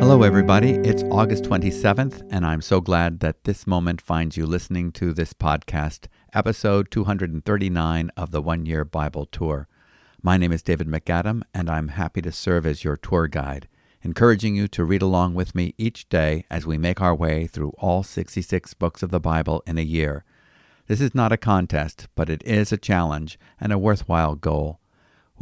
Hello, everybody. It's August 27th, and I'm so glad that this moment finds you listening to this podcast, episode 239 of the One Year Bible Tour. My name is David MacAdam, and I'm happy to serve as your tour guide, encouraging you to read along with me each day as we make our way through all 66 books of the Bible in a year. This is not a contest, but it is a challenge and a worthwhile goal.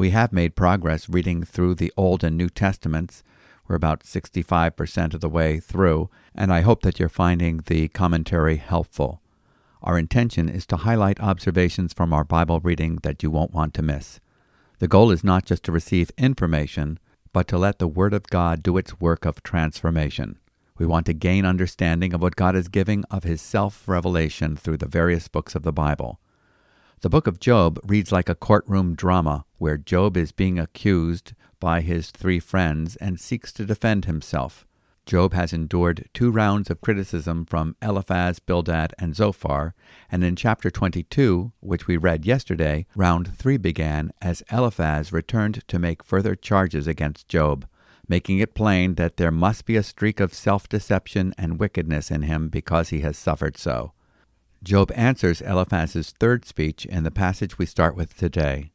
We have made progress reading through the Old and New Testaments we're about 65% of the way through, and I hope that you're finding the commentary helpful. Our intention is to highlight observations from our Bible reading that you won't want to miss. The goal is not just to receive information, but to let the Word of God do its work of transformation. We want to gain understanding of what God is giving of His self revelation through the various books of the Bible. The book of Job reads like a courtroom drama where Job is being accused by his three friends and seeks to defend himself. Job has endured two rounds of criticism from Eliphaz, Bildad, and Zophar, and in chapter 22, which we read yesterday, round three began as Eliphaz returned to make further charges against Job, making it plain that there must be a streak of self deception and wickedness in him because he has suffered so. Job answers Eliphaz's third speech in the passage we start with today.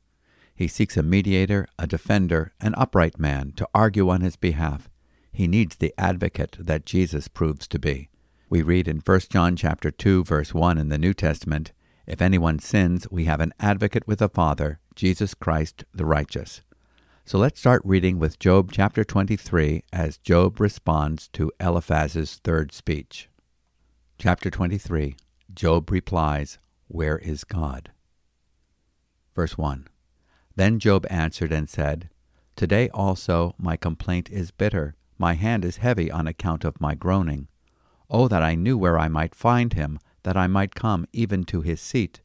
He seeks a mediator, a defender, an upright man to argue on his behalf. He needs the advocate that Jesus proves to be. We read in 1 John chapter 2 verse 1 in the New Testament, if anyone sins, we have an advocate with the Father, Jesus Christ the righteous. So let's start reading with Job chapter 23 as Job responds to Eliphaz's third speech. Chapter 23 Job replies, Where is God? Verse 1 Then Job answered and said, Today also my complaint is bitter, my hand is heavy on account of my groaning. Oh, that I knew where I might find him, that I might come even to his seat.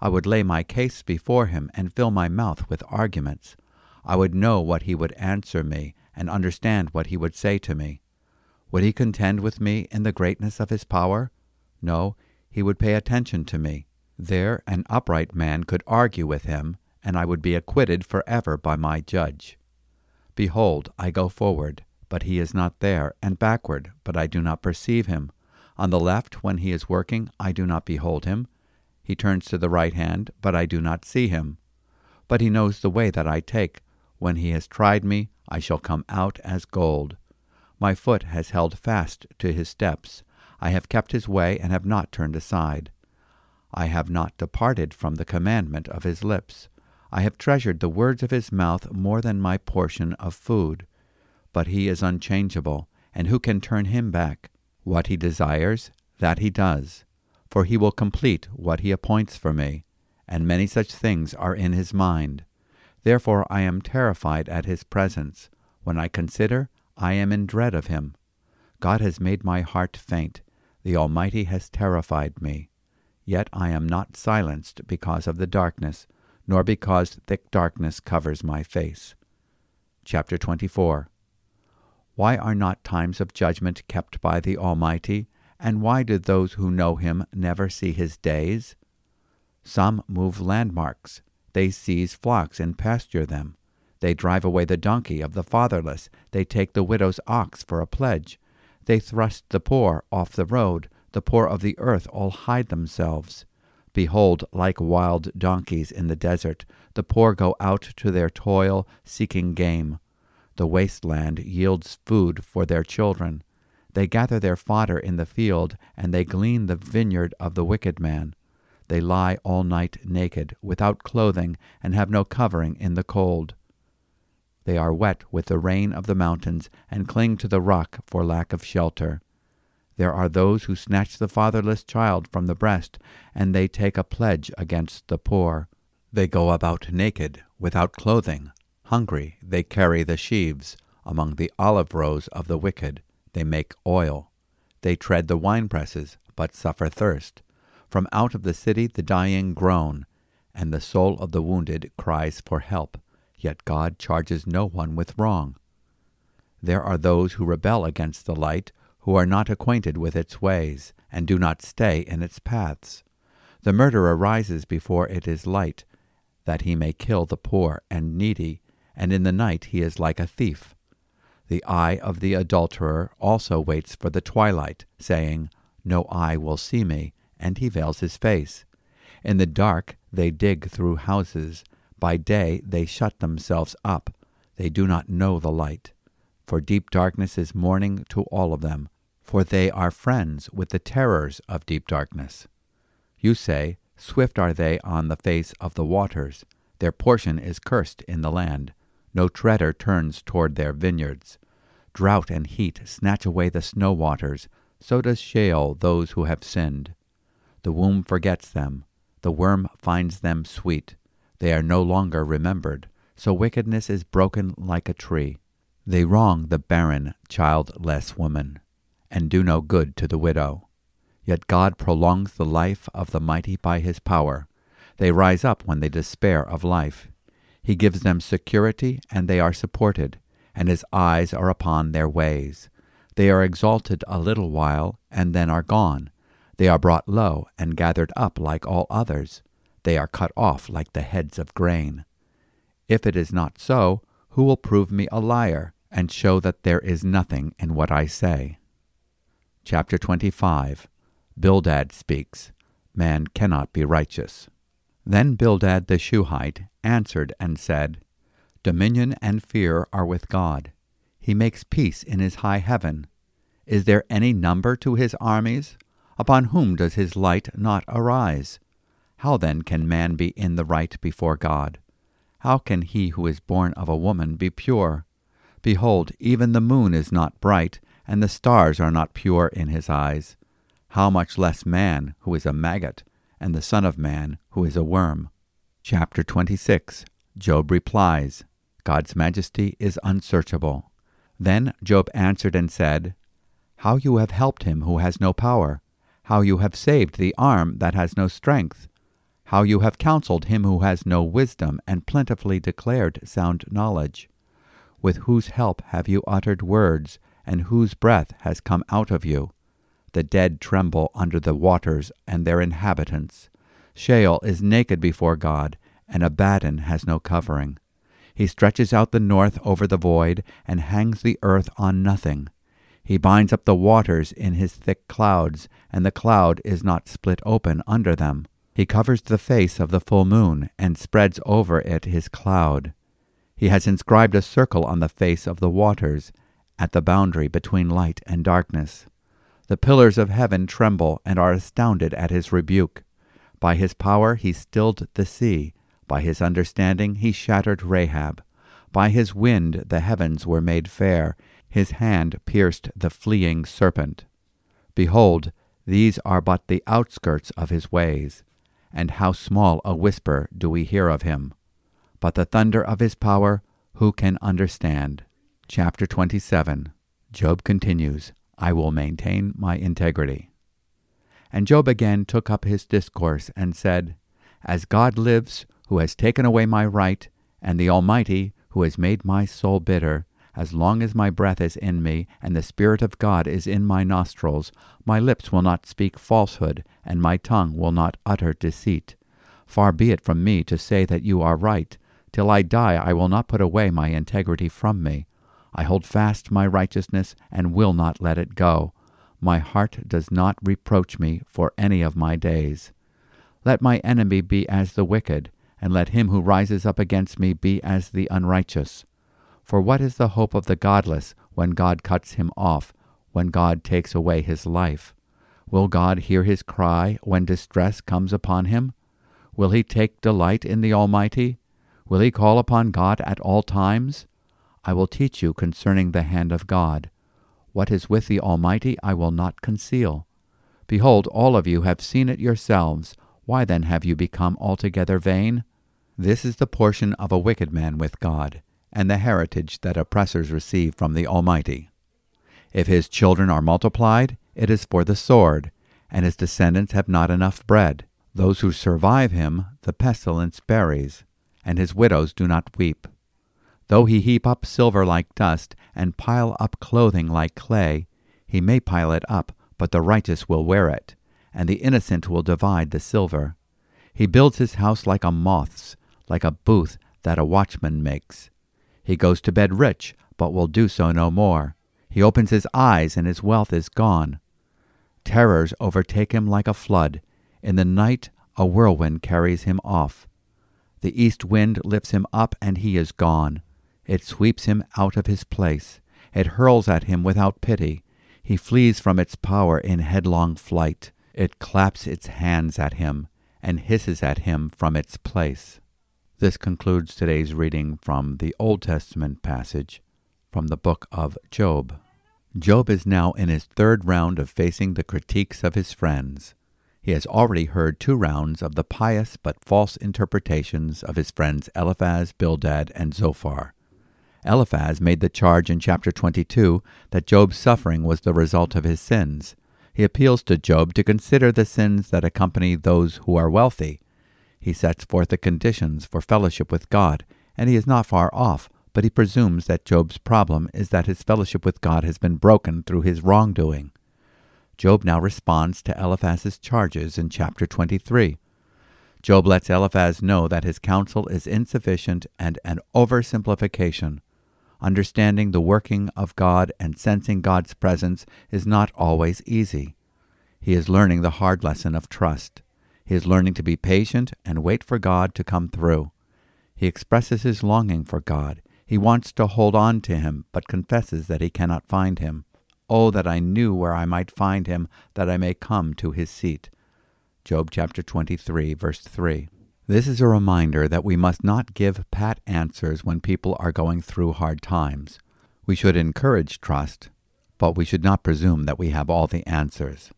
I would lay my case before him and fill my mouth with arguments. I would know what he would answer me and understand what he would say to me. Would he contend with me in the greatness of his power? No, he would pay attention to me. There an upright man could argue with him, and I would be acquitted forever by my judge. Behold, I go forward, but he is not there, and backward, but I do not perceive him. On the left, when he is working, I do not behold him. He turns to the right hand, but I do not see him. But he knows the way that I take. When he has tried me, I shall come out as gold. My foot has held fast to his steps. I have kept his way and have not turned aside. I have not departed from the commandment of his lips. I have treasured the words of his mouth more than my portion of food. But he is unchangeable, and who can turn him back? What he desires, that he does. For he will complete what he appoints for me, and many such things are in his mind. Therefore I am terrified at his presence. When I consider, I am in dread of him. God has made my heart faint. The Almighty has terrified me. Yet I am not silenced because of the darkness, nor because thick darkness covers my face. Chapter 24 Why are not times of judgment kept by the Almighty, and why do those who know him never see his days? Some move landmarks, they seize flocks and pasture them. They drive away the donkey of the fatherless, they take the widow's ox for a pledge. They thrust the poor off the road, the poor of the earth all hide themselves. Behold, like wild donkeys in the desert, the poor go out to their toil, seeking game. The wasteland yields food for their children. They gather their fodder in the field, and they glean the vineyard of the wicked man. They lie all night naked, without clothing, and have no covering in the cold. They are wet with the rain of the mountains, and cling to the rock for lack of shelter. There are those who snatch the fatherless child from the breast, and they take a pledge against the poor. They go about naked, without clothing. Hungry, they carry the sheaves. Among the olive rows of the wicked, they make oil. They tread the winepresses, but suffer thirst. From out of the city the dying groan, and the soul of the wounded cries for help yet God charges no one with wrong. There are those who rebel against the light, who are not acquainted with its ways, and do not stay in its paths. The murderer rises before it is light. that he may kill the poor and needy, and in the night he is like a thief. The eye of the adulterer also waits for the twilight, saying, No eye will see me, and he veils his face. In the dark they dig through houses. By day they shut themselves up. They do not know the light. For deep darkness is morning to all of them, for they are friends with the terrors of deep darkness. You say, Swift are they on the face of the waters. Their portion is cursed in the land. No treader turns toward their vineyards. Drought and heat snatch away the snow waters. So does Sheol those who have sinned. The womb forgets them. The worm finds them sweet. They are no longer remembered. So wickedness is broken like a tree. They wrong the barren, childless woman, and do no good to the widow. Yet God prolongs the life of the mighty by his power. They rise up when they despair of life. He gives them security, and they are supported, and his eyes are upon their ways. They are exalted a little while, and then are gone. They are brought low and gathered up like all others. They are cut off like the heads of grain. If it is not so, who will prove me a liar, and show that there is nothing in what I say? Chapter 25 Bildad speaks. Man cannot be righteous. Then Bildad the Shuhite answered and said, Dominion and fear are with God. He makes peace in his high heaven. Is there any number to his armies? Upon whom does his light not arise? How then can man be in the right before God? How can he who is born of a woman be pure? Behold, even the moon is not bright, and the stars are not pure in his eyes. How much less man, who is a maggot, and the Son of Man, who is a worm? Chapter 26 Job replies, God's majesty is unsearchable. Then Job answered and said, How you have helped him who has no power, how you have saved the arm that has no strength, how you have counseled him who has no wisdom, and plentifully declared sound knowledge. With whose help have you uttered words, and whose breath has come out of you? The dead tremble under the waters and their inhabitants. Sheol is naked before God, and Abaddon has no covering. He stretches out the north over the void, and hangs the earth on nothing. He binds up the waters in his thick clouds, and the cloud is not split open under them. He covers the face of the full moon, and spreads over it his cloud. He has inscribed a circle on the face of the waters, at the boundary between light and darkness. The pillars of heaven tremble and are astounded at his rebuke. By his power he stilled the sea. By his understanding he shattered Rahab. By his wind the heavens were made fair. His hand pierced the fleeing serpent. Behold, these are but the outskirts of his ways. And how small a whisper do we hear of him. But the thunder of his power, who can understand? Chapter 27 Job continues. I will maintain my integrity. And Job again took up his discourse and said, As God lives, who has taken away my right, and the Almighty, who has made my soul bitter, as long as my breath is in me, and the Spirit of God is in my nostrils, my lips will not speak falsehood, and my tongue will not utter deceit. Far be it from me to say that you are right. Till I die, I will not put away my integrity from me. I hold fast my righteousness and will not let it go. My heart does not reproach me for any of my days. Let my enemy be as the wicked, and let him who rises up against me be as the unrighteous. For what is the hope of the godless when God cuts him off, when God takes away his life? Will God hear his cry when distress comes upon him? Will he take delight in the Almighty? Will he call upon God at all times? I will teach you concerning the hand of God. What is with the Almighty I will not conceal. Behold, all of you have seen it yourselves. Why then have you become altogether vain? This is the portion of a wicked man with God, and the heritage that oppressors receive from the Almighty. If his children are multiplied, it is for the sword, and his descendants have not enough bread. Those who survive him the pestilence buries, and his widows do not weep. Though he heap up silver like dust, and pile up clothing like clay, he may pile it up, but the righteous will wear it, and the innocent will divide the silver. He builds his house like a moth's, like a booth that a watchman makes. He goes to bed rich, but will do so no more. He opens his eyes, and his wealth is gone. Terrors overtake him like a flood. In the night, a whirlwind carries him off. The east wind lifts him up, and he is gone. It sweeps him out of his place. It hurls at him without pity. He flees from its power in headlong flight. It claps its hands at him and hisses at him from its place. This concludes today's reading from the Old Testament passage from the book of Job. Job is now in his third round of facing the critiques of his friends. He has already heard two rounds of the pious but false interpretations of his friends Eliphaz, Bildad, and Zophar. Eliphaz made the charge in chapter 22 that Job's suffering was the result of his sins. He appeals to Job to consider the sins that accompany those who are wealthy. He sets forth the conditions for fellowship with God, and he is not far off, but he presumes that Job's problem is that his fellowship with God has been broken through his wrongdoing. Job now responds to Eliphaz's charges in chapter 23. Job lets Eliphaz know that his counsel is insufficient and an oversimplification. Understanding the working of God and sensing God's presence is not always easy. He is learning the hard lesson of trust. He is learning to be patient and wait for God to come through. He expresses his longing for God. He wants to hold on to him, but confesses that he cannot find him. Oh, that I knew where I might find him, that I may come to his seat. Job chapter 23, verse 3. This is a reminder that we must not give pat answers when people are going through hard times. We should encourage trust, but we should not presume that we have all the answers.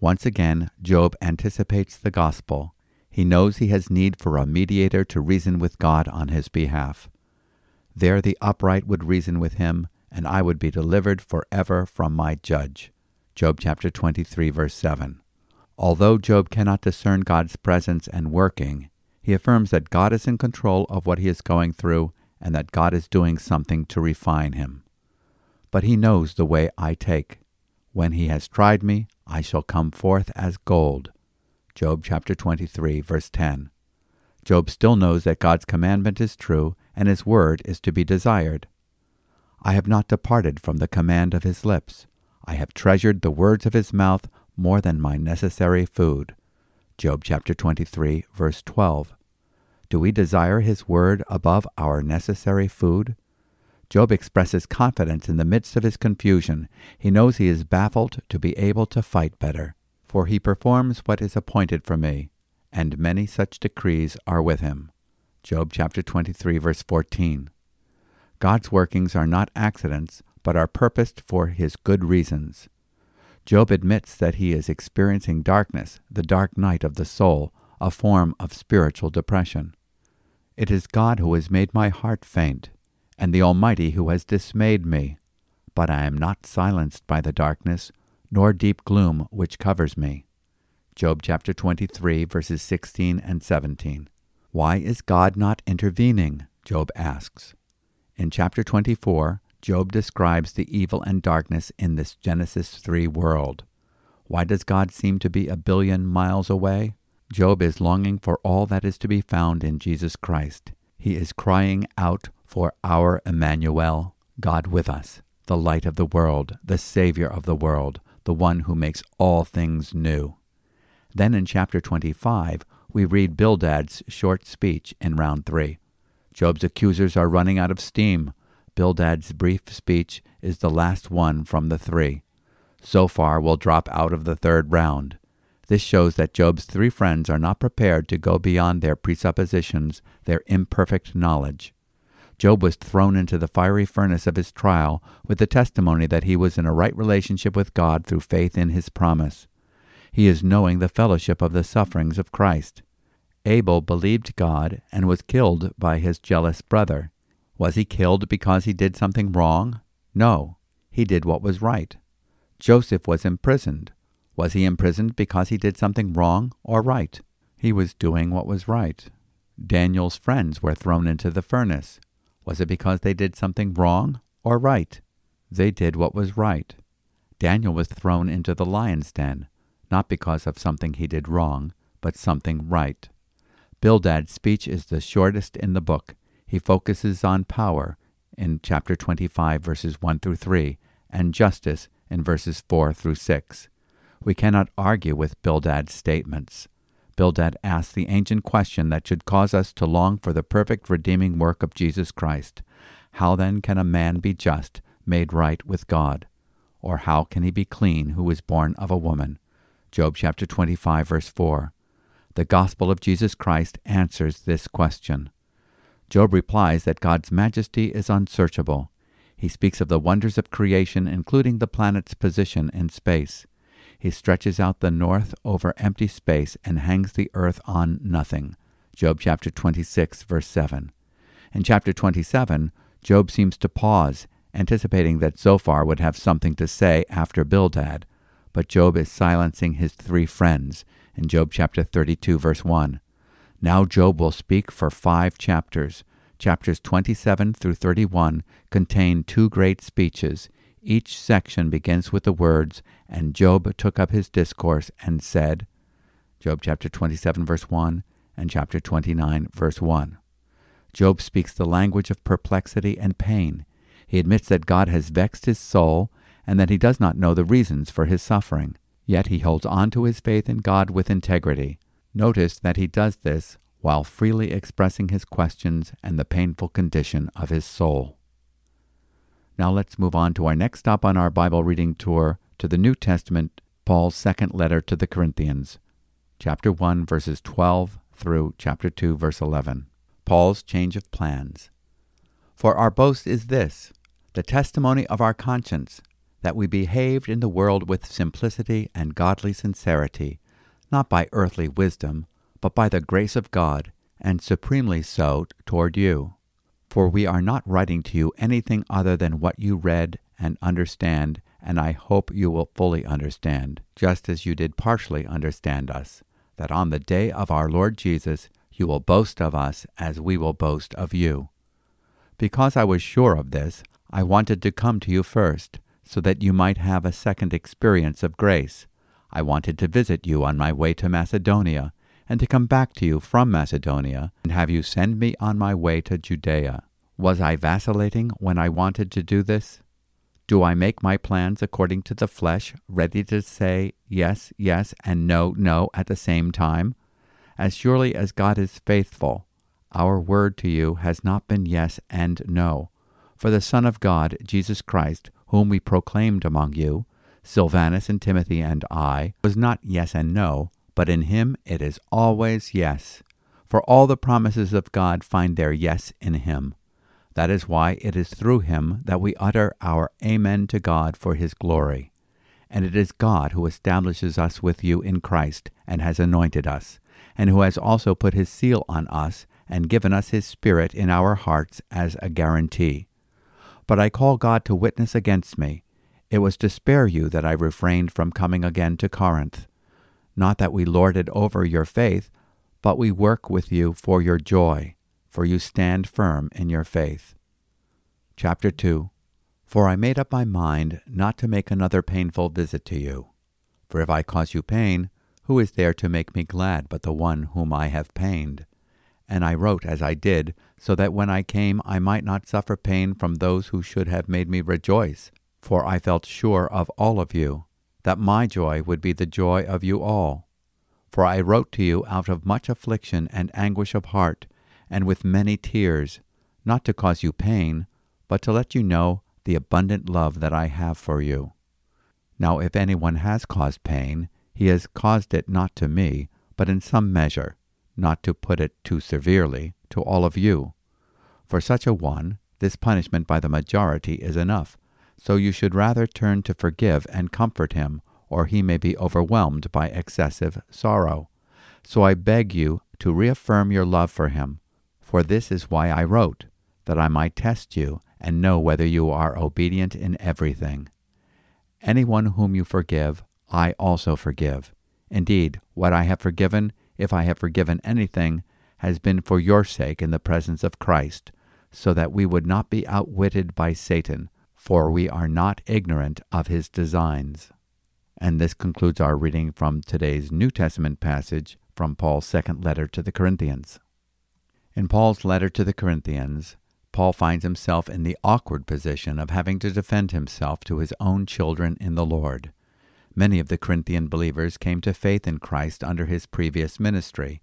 Once again, Job anticipates the gospel. He knows he has need for a mediator to reason with God on his behalf. There the upright would reason with him, and I would be delivered forever from my judge. Job chapter 23, verse 7. Although Job cannot discern God's presence and working, he affirms that God is in control of what he is going through and that God is doing something to refine him. But he knows the way I take. When he has tried me, I shall come forth as gold. Job chapter 23, verse 10. Job still knows that God's commandment is true and his word is to be desired. I have not departed from the command of his lips. I have treasured the words of his mouth more than my necessary food. Job chapter 23, verse 12. Do we desire His word above our necessary food? Job expresses confidence in the midst of his confusion. He knows he is baffled to be able to fight better. For he performs what is appointed for me, and many such decrees are with him. Job chapter 23, verse 14. God's workings are not accidents, but are purposed for his good reasons. Job admits that he is experiencing darkness, the dark night of the soul, a form of spiritual depression. It is God who has made my heart faint, and the Almighty who has dismayed me. But I am not silenced by the darkness, nor deep gloom which covers me. Job chapter 23, verses 16 and 17. Why is God not intervening? Job asks. In chapter 24, Job describes the evil and darkness in this Genesis 3 world. Why does God seem to be a billion miles away? Job is longing for all that is to be found in Jesus Christ. He is crying out for our Emmanuel, God with us, the light of the world, the Savior of the world, the one who makes all things new. Then in chapter 25, we read Bildad's short speech in round 3. Job's accusers are running out of steam. Bildad's brief speech is the last one from the three. Zophar will drop out of the third round. This shows that Job's three friends are not prepared to go beyond their presuppositions, their imperfect knowledge. Job was thrown into the fiery furnace of his trial with the testimony that he was in a right relationship with God through faith in his promise. He is knowing the fellowship of the sufferings of Christ. Abel believed God and was killed by his jealous brother. Was he killed because he did something wrong? No, he did what was right. Joseph was imprisoned. Was he imprisoned because he did something wrong or right? He was doing what was right. Daniel's friends were thrown into the furnace. Was it because they did something wrong or right? They did what was right. Daniel was thrown into the lion's den, not because of something he did wrong, but something right. Bildad's speech is the shortest in the book. He focuses on power in chapter 25, verses 1 through 3, and justice in verses 4 through 6. We cannot argue with Bildad's statements. Bildad asks the ancient question that should cause us to long for the perfect redeeming work of Jesus Christ. How then can a man be just, made right with God? Or how can he be clean who is born of a woman? Job chapter 25, verse 4. The gospel of Jesus Christ answers this question. Job replies that God's majesty is unsearchable. He speaks of the wonders of creation, including the planet's position in space. He stretches out the north over empty space and hangs the earth on nothing. Job chapter 26, verse 7. In chapter 27, Job seems to pause, anticipating that Zophar would have something to say after Bildad, but Job is silencing his three friends in Job chapter 32, verse 1. Now Job will speak for five chapters. Chapters 27 through 31 contain two great speeches. Each section begins with the words, And Job took up his discourse and said, Job chapter 27, verse 1, and chapter 29, verse 1. Job speaks the language of perplexity and pain. He admits that God has vexed his soul and that he does not know the reasons for his suffering. Yet he holds on to his faith in God with integrity. Notice that he does this while freely expressing his questions and the painful condition of his soul. Now let's move on to our next stop on our Bible reading tour to the New Testament, Paul's second letter to the Corinthians, chapter 1, verses 12 through chapter 2, verse 11. Paul's change of plans. For our boast is this the testimony of our conscience that we behaved in the world with simplicity and godly sincerity, not by earthly wisdom, but by the grace of God, and supremely so toward you. For we are not writing to you anything other than what you read and understand, and I hope you will fully understand, just as you did partially understand us, that on the day of our Lord Jesus you will boast of us as we will boast of you. Because I was sure of this, I wanted to come to you first so that you might have a second experience of grace. I wanted to visit you on my way to Macedonia, and to come back to you from Macedonia, and have you send me on my way to Judea. Was I vacillating when I wanted to do this? Do I make my plans according to the flesh, ready to say yes, yes, and no, no at the same time? As surely as God is faithful, our word to you has not been yes and no. For the Son of God, Jesus Christ, whom we proclaimed among you, Silvanus and Timothy and I, was not yes and no, but in him it is always yes. For all the promises of God find their yes in him. That is why it is through him that we utter our Amen to God for his glory. And it is God who establishes us with you in Christ and has anointed us, and who has also put his seal on us and given us his Spirit in our hearts as a guarantee. But I call God to witness against me. It was to spare you that I refrained from coming again to Corinth. Not that we lord it over your faith, but we work with you for your joy, for you stand firm in your faith. Chapter 2 For I made up my mind not to make another painful visit to you. For if I cause you pain, who is there to make me glad but the one whom I have pained? And I wrote as I did, so that when I came I might not suffer pain from those who should have made me rejoice. For I felt sure of all of you, that my joy would be the joy of you all. For I wrote to you out of much affliction and anguish of heart, and with many tears, not to cause you pain, but to let you know the abundant love that I have for you. Now if anyone has caused pain, he has caused it not to me, but in some measure, not to put it too severely, to all of you. For such a one, this punishment by the majority is enough, so you should rather turn to forgive and comfort him, or he may be overwhelmed by excessive sorrow. So I beg you to reaffirm your love for him, for this is why I wrote, that I might test you and know whether you are obedient in everything. Anyone whom you forgive, I also forgive. Indeed, what I have forgiven, if I have forgiven anything, has been for your sake in the presence of Christ, so that we would not be outwitted by Satan, for we are not ignorant of his designs. And this concludes our reading from today's New Testament passage from Paul's second letter to the Corinthians. In Paul's letter to the Corinthians, Paul finds himself in the awkward position of having to defend himself to his own children in the Lord. Many of the Corinthian believers came to faith in Christ under his previous ministry.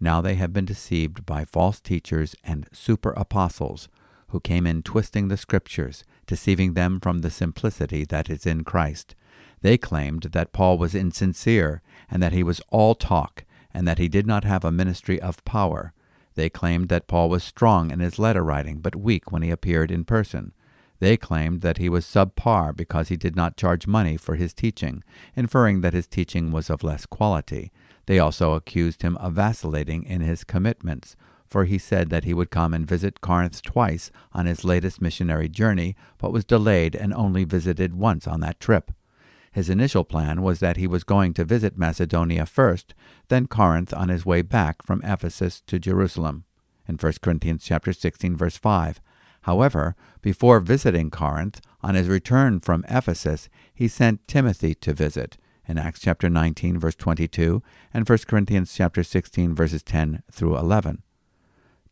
Now they have been deceived by false teachers and super apostles who came in twisting the Scriptures, deceiving them from the simplicity that is in Christ. They claimed that Paul was insincere, and that he was all talk, and that he did not have a ministry of power. They claimed that Paul was strong in his letter writing, but weak when he appeared in person. They claimed that he was subpar because he did not charge money for his teaching, inferring that his teaching was of less quality. They also accused him of vacillating in his commitments, for he said that he would come and visit Corinth twice on his latest missionary journey, but was delayed and only visited once on that trip. His initial plan was that he was going to visit Macedonia first, then Corinth on his way back from Ephesus to Jerusalem. In 1 Corinthians chapter 16 verse 5. However, before visiting Corinth, on his return from Ephesus, he sent Timothy to visit in Acts chapter 19 verse 22 and 1 Corinthians chapter 16 verses 10 through 11.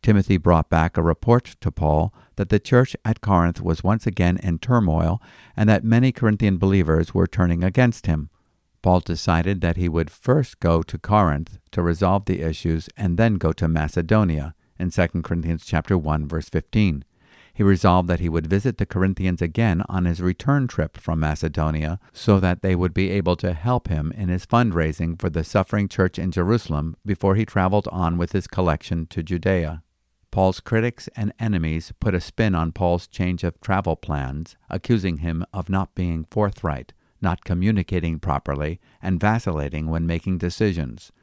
Timothy brought back a report to Paul that the church at Corinth was once again in turmoil and that many Corinthian believers were turning against him. Paul decided that he would first go to Corinth to resolve the issues and then go to Macedonia in 2 Corinthians chapter 1 verse 15. He resolved that he would visit the Corinthians again on his return trip from Macedonia so that they would be able to help him in his fundraising for the suffering church in Jerusalem before he traveled on with his collection to Judea. Paul's critics and enemies put a spin on Paul's change of travel plans, accusing him of not being forthright, not communicating properly, and vacillating when making decisions.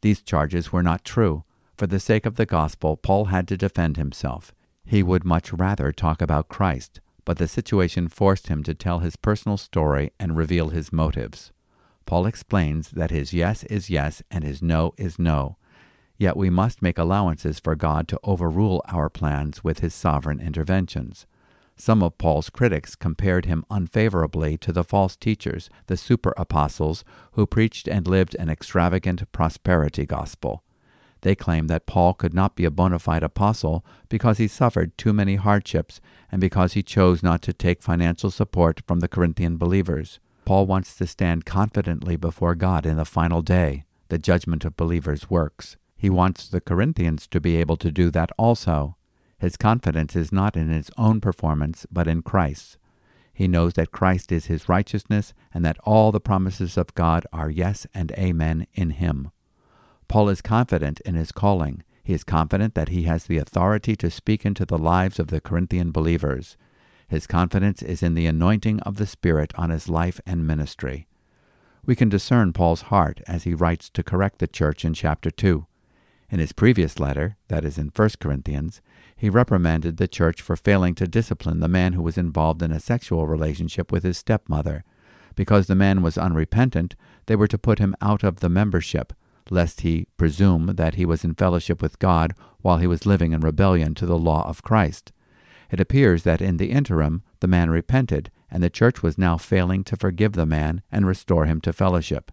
These charges were not true. For the sake of the gospel, Paul had to defend himself. He would much rather talk about Christ, but the situation forced him to tell his personal story and reveal his motives. Paul explains that his yes is yes and his no is no, Yet we must make allowances for God to overrule our plans with his sovereign interventions. Some of Paul's critics compared him unfavorably to the false teachers, the super apostles, who preached and lived an extravagant prosperity gospel. They claim that Paul could not be a bona fide apostle because he suffered too many hardships and because he chose not to take financial support from the Corinthian believers. Paul wants to stand confidently before God in the final day, the judgment of believers' works. He wants the Corinthians to be able to do that also. His confidence is not in his own performance, but in Christ. He knows that Christ is his righteousness and that all the promises of God are yes and amen in him. Paul is confident in his calling. He is confident that he has the authority to speak into the lives of the Corinthian believers. His confidence is in the anointing of the Spirit on his life and ministry. We can discern Paul's heart as he writes to correct the church in chapter 2. In his previous letter, that is in 1 Corinthians, he reprimanded the church for failing to discipline the man who was involved in a sexual relationship with his stepmother. Because the man was unrepentant, they were to put him out of the membership, lest he presume that he was in fellowship with God while he was living in rebellion to the law of Christ. It appears that in the interim the man repented, and the church was now failing to forgive the man and restore him to fellowship.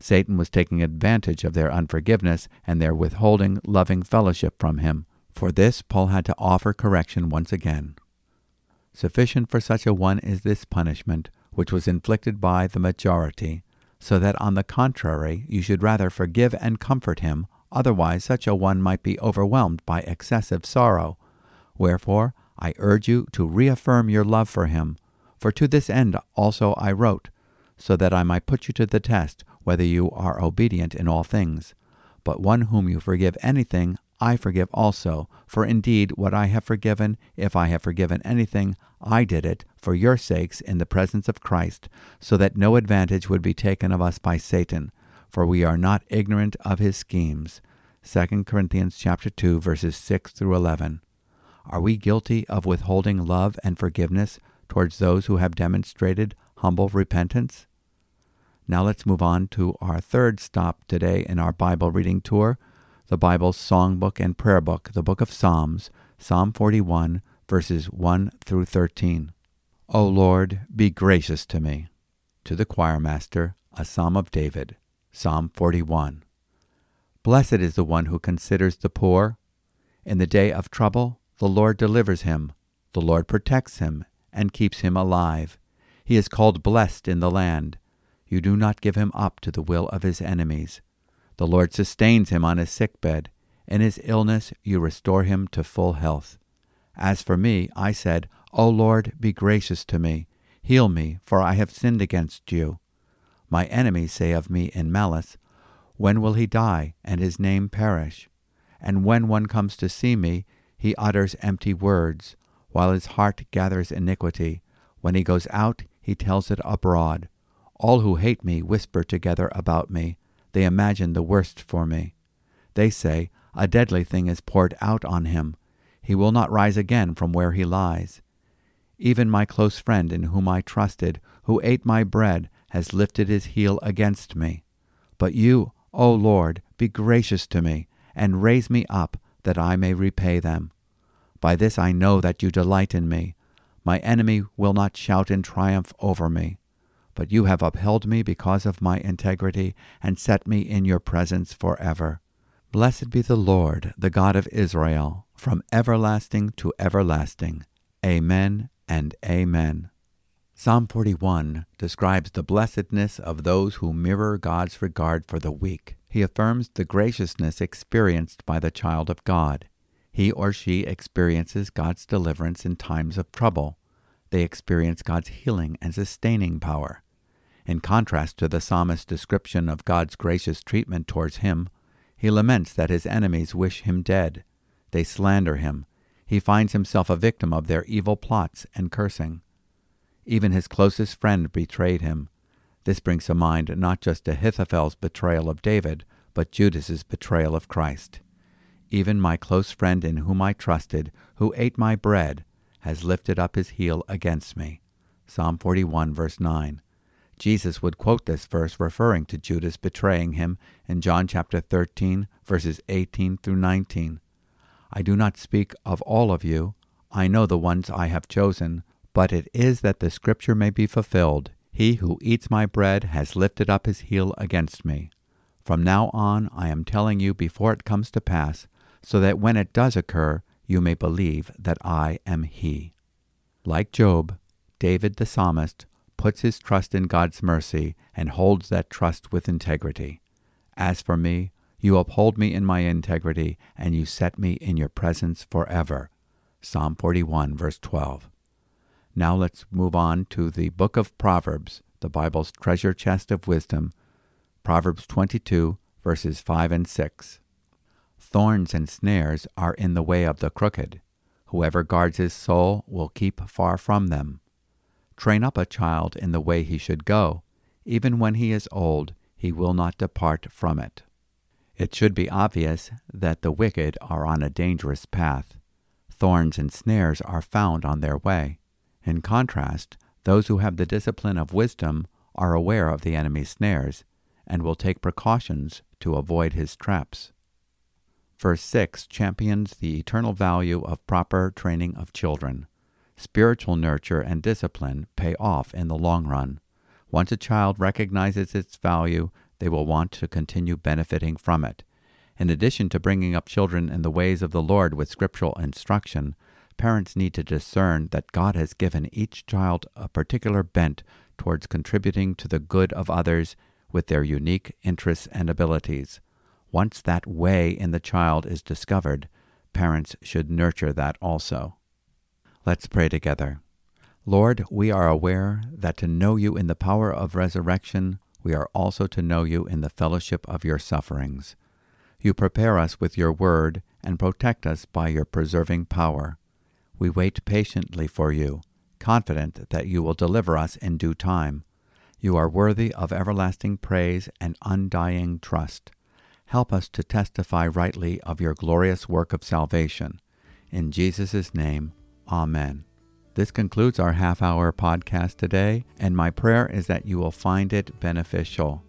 Satan was taking advantage of their unforgiveness and their withholding loving fellowship from him. For this, Paul had to offer correction once again. Sufficient for such a one is this punishment, which was inflicted by the majority, so that on the contrary you should rather forgive and comfort him, otherwise such a one might be overwhelmed by excessive sorrow. Wherefore I urge you to reaffirm your love for him, for to this end also I wrote, so that I might put you to the test whether you are obedient in all things. But one whom you forgive anything, I forgive also. For indeed, what I have forgiven, if I have forgiven anything, I did it for your sakes in the presence of Christ, so that no advantage would be taken of us by Satan, for we are not ignorant of his schemes. 2 Corinthians chapter 2 verses 6 through 11. Are we guilty of withholding love and forgiveness towards those who have demonstrated humble repentance? Now let's move on to our third stop today in our Bible reading tour the Bible's songbook and prayer book, the book of Psalms, Psalm 41, verses 1 through 13. O Lord, be gracious to me. To the choir master, a psalm of David, Psalm 41. Blessed is the one who considers the poor. In the day of trouble, the Lord delivers him. The Lord protects him and keeps him alive. He is called blessed in the land. You do not give him up to the will of his enemies. The Lord sustains him on his sick bed. In his illness, you restore him to full health. As for me, I said, O Lord, be gracious to me. Heal me, for I have sinned against you. My enemies say of me in malice, When will he die, and his name perish? And when one comes to see me, he utters empty words, while his heart gathers iniquity. When he goes out, he tells it abroad. All who hate me whisper together about me. They imagine the worst for me. They say, A deadly thing is poured out on him. He will not rise again from where he lies. Even my close friend in whom I trusted, who ate my bread, has lifted his heel against me. But you, O Lord, be gracious to me, and raise me up, that I may repay them. By this I know that you delight in me. My enemy will not shout in triumph over me. But you have upheld me because of my integrity, and set me in your presence forever. Blessed be the Lord, the God of Israel, from everlasting to everlasting. Amen and Amen. Psalm 41 describes the blessedness of those who mirror God's regard for the weak. He affirms the graciousness experienced by the child of God. He or she experiences God's deliverance in times of trouble. They experience God's healing and sustaining power. In contrast to the psalmist's description of God's gracious treatment towards him, he laments that his enemies wish him dead. They slander him, he finds himself a victim of their evil plots and cursing. Even his closest friend betrayed him. This brings to mind not just Ahithophel's betrayal of David, but Judas's betrayal of Christ. Even my close friend in whom I trusted, who ate my bread, has lifted up his heel against me. Psalm 41, verse 9. Jesus would quote this verse referring to Judas betraying him in John chapter 13, verses 18 through 19. I do not speak of all of you. I know the ones I have chosen, but it is that the scripture may be fulfilled. He who eats my bread has lifted up his heel against me. From now on I am telling you before it comes to pass, so that when it does occur, you may believe that I am he. Like Job, David the psalmist puts his trust in God's mercy and holds that trust with integrity. As for me, you uphold me in my integrity, and you set me in your presence forever. Psalm 41, verse 12. Now let's move on to the book of Proverbs, the Bible's treasure chest of wisdom. Proverbs 22, verses 5 and 6. Thorns and snares are in the way of the crooked. Whoever guards his soul will keep far from them. Train up a child in the way he should go. Even when he is old, he will not depart from it. It should be obvious that the wicked are on a dangerous path. Thorns and snares are found on their way. In contrast, those who have the discipline of wisdom are aware of the enemy's snares and will take precautions to avoid his traps. Verse 6 champions the eternal value of proper training of children. Spiritual nurture and discipline pay off in the long run. Once a child recognizes its value, they will want to continue benefiting from it. In addition to bringing up children in the ways of the Lord with scriptural instruction, parents need to discern that God has given each child a particular bent towards contributing to the good of others with their unique interests and abilities. Once that way in the child is discovered, parents should nurture that also. Let's pray together. Lord, we are aware that to know you in the power of resurrection we are also to know you in the fellowship of your sufferings. You prepare us with your word and protect us by your preserving power. We wait patiently for you, confident that you will deliver us in due time. You are worthy of everlasting praise and undying trust. Help us to testify rightly of your glorious work of salvation. In Jesus' name, Amen. This concludes our half hour podcast today, and my prayer is that you will find it beneficial.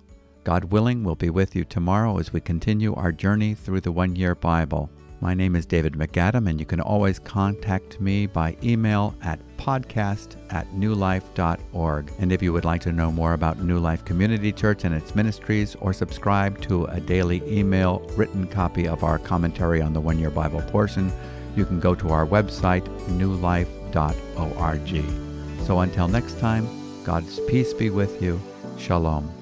God willing, we'll be with you tomorrow as we continue our journey through the one year Bible. My name is David MacAdam, and you can always contact me by email at podcast at newlife.org. And if you would like to know more about New Life Community Church and its ministries, or subscribe to a daily email written copy of our commentary on the one year Bible portion, you can go to our website, newlife.org. So until next time, God's peace be with you. Shalom.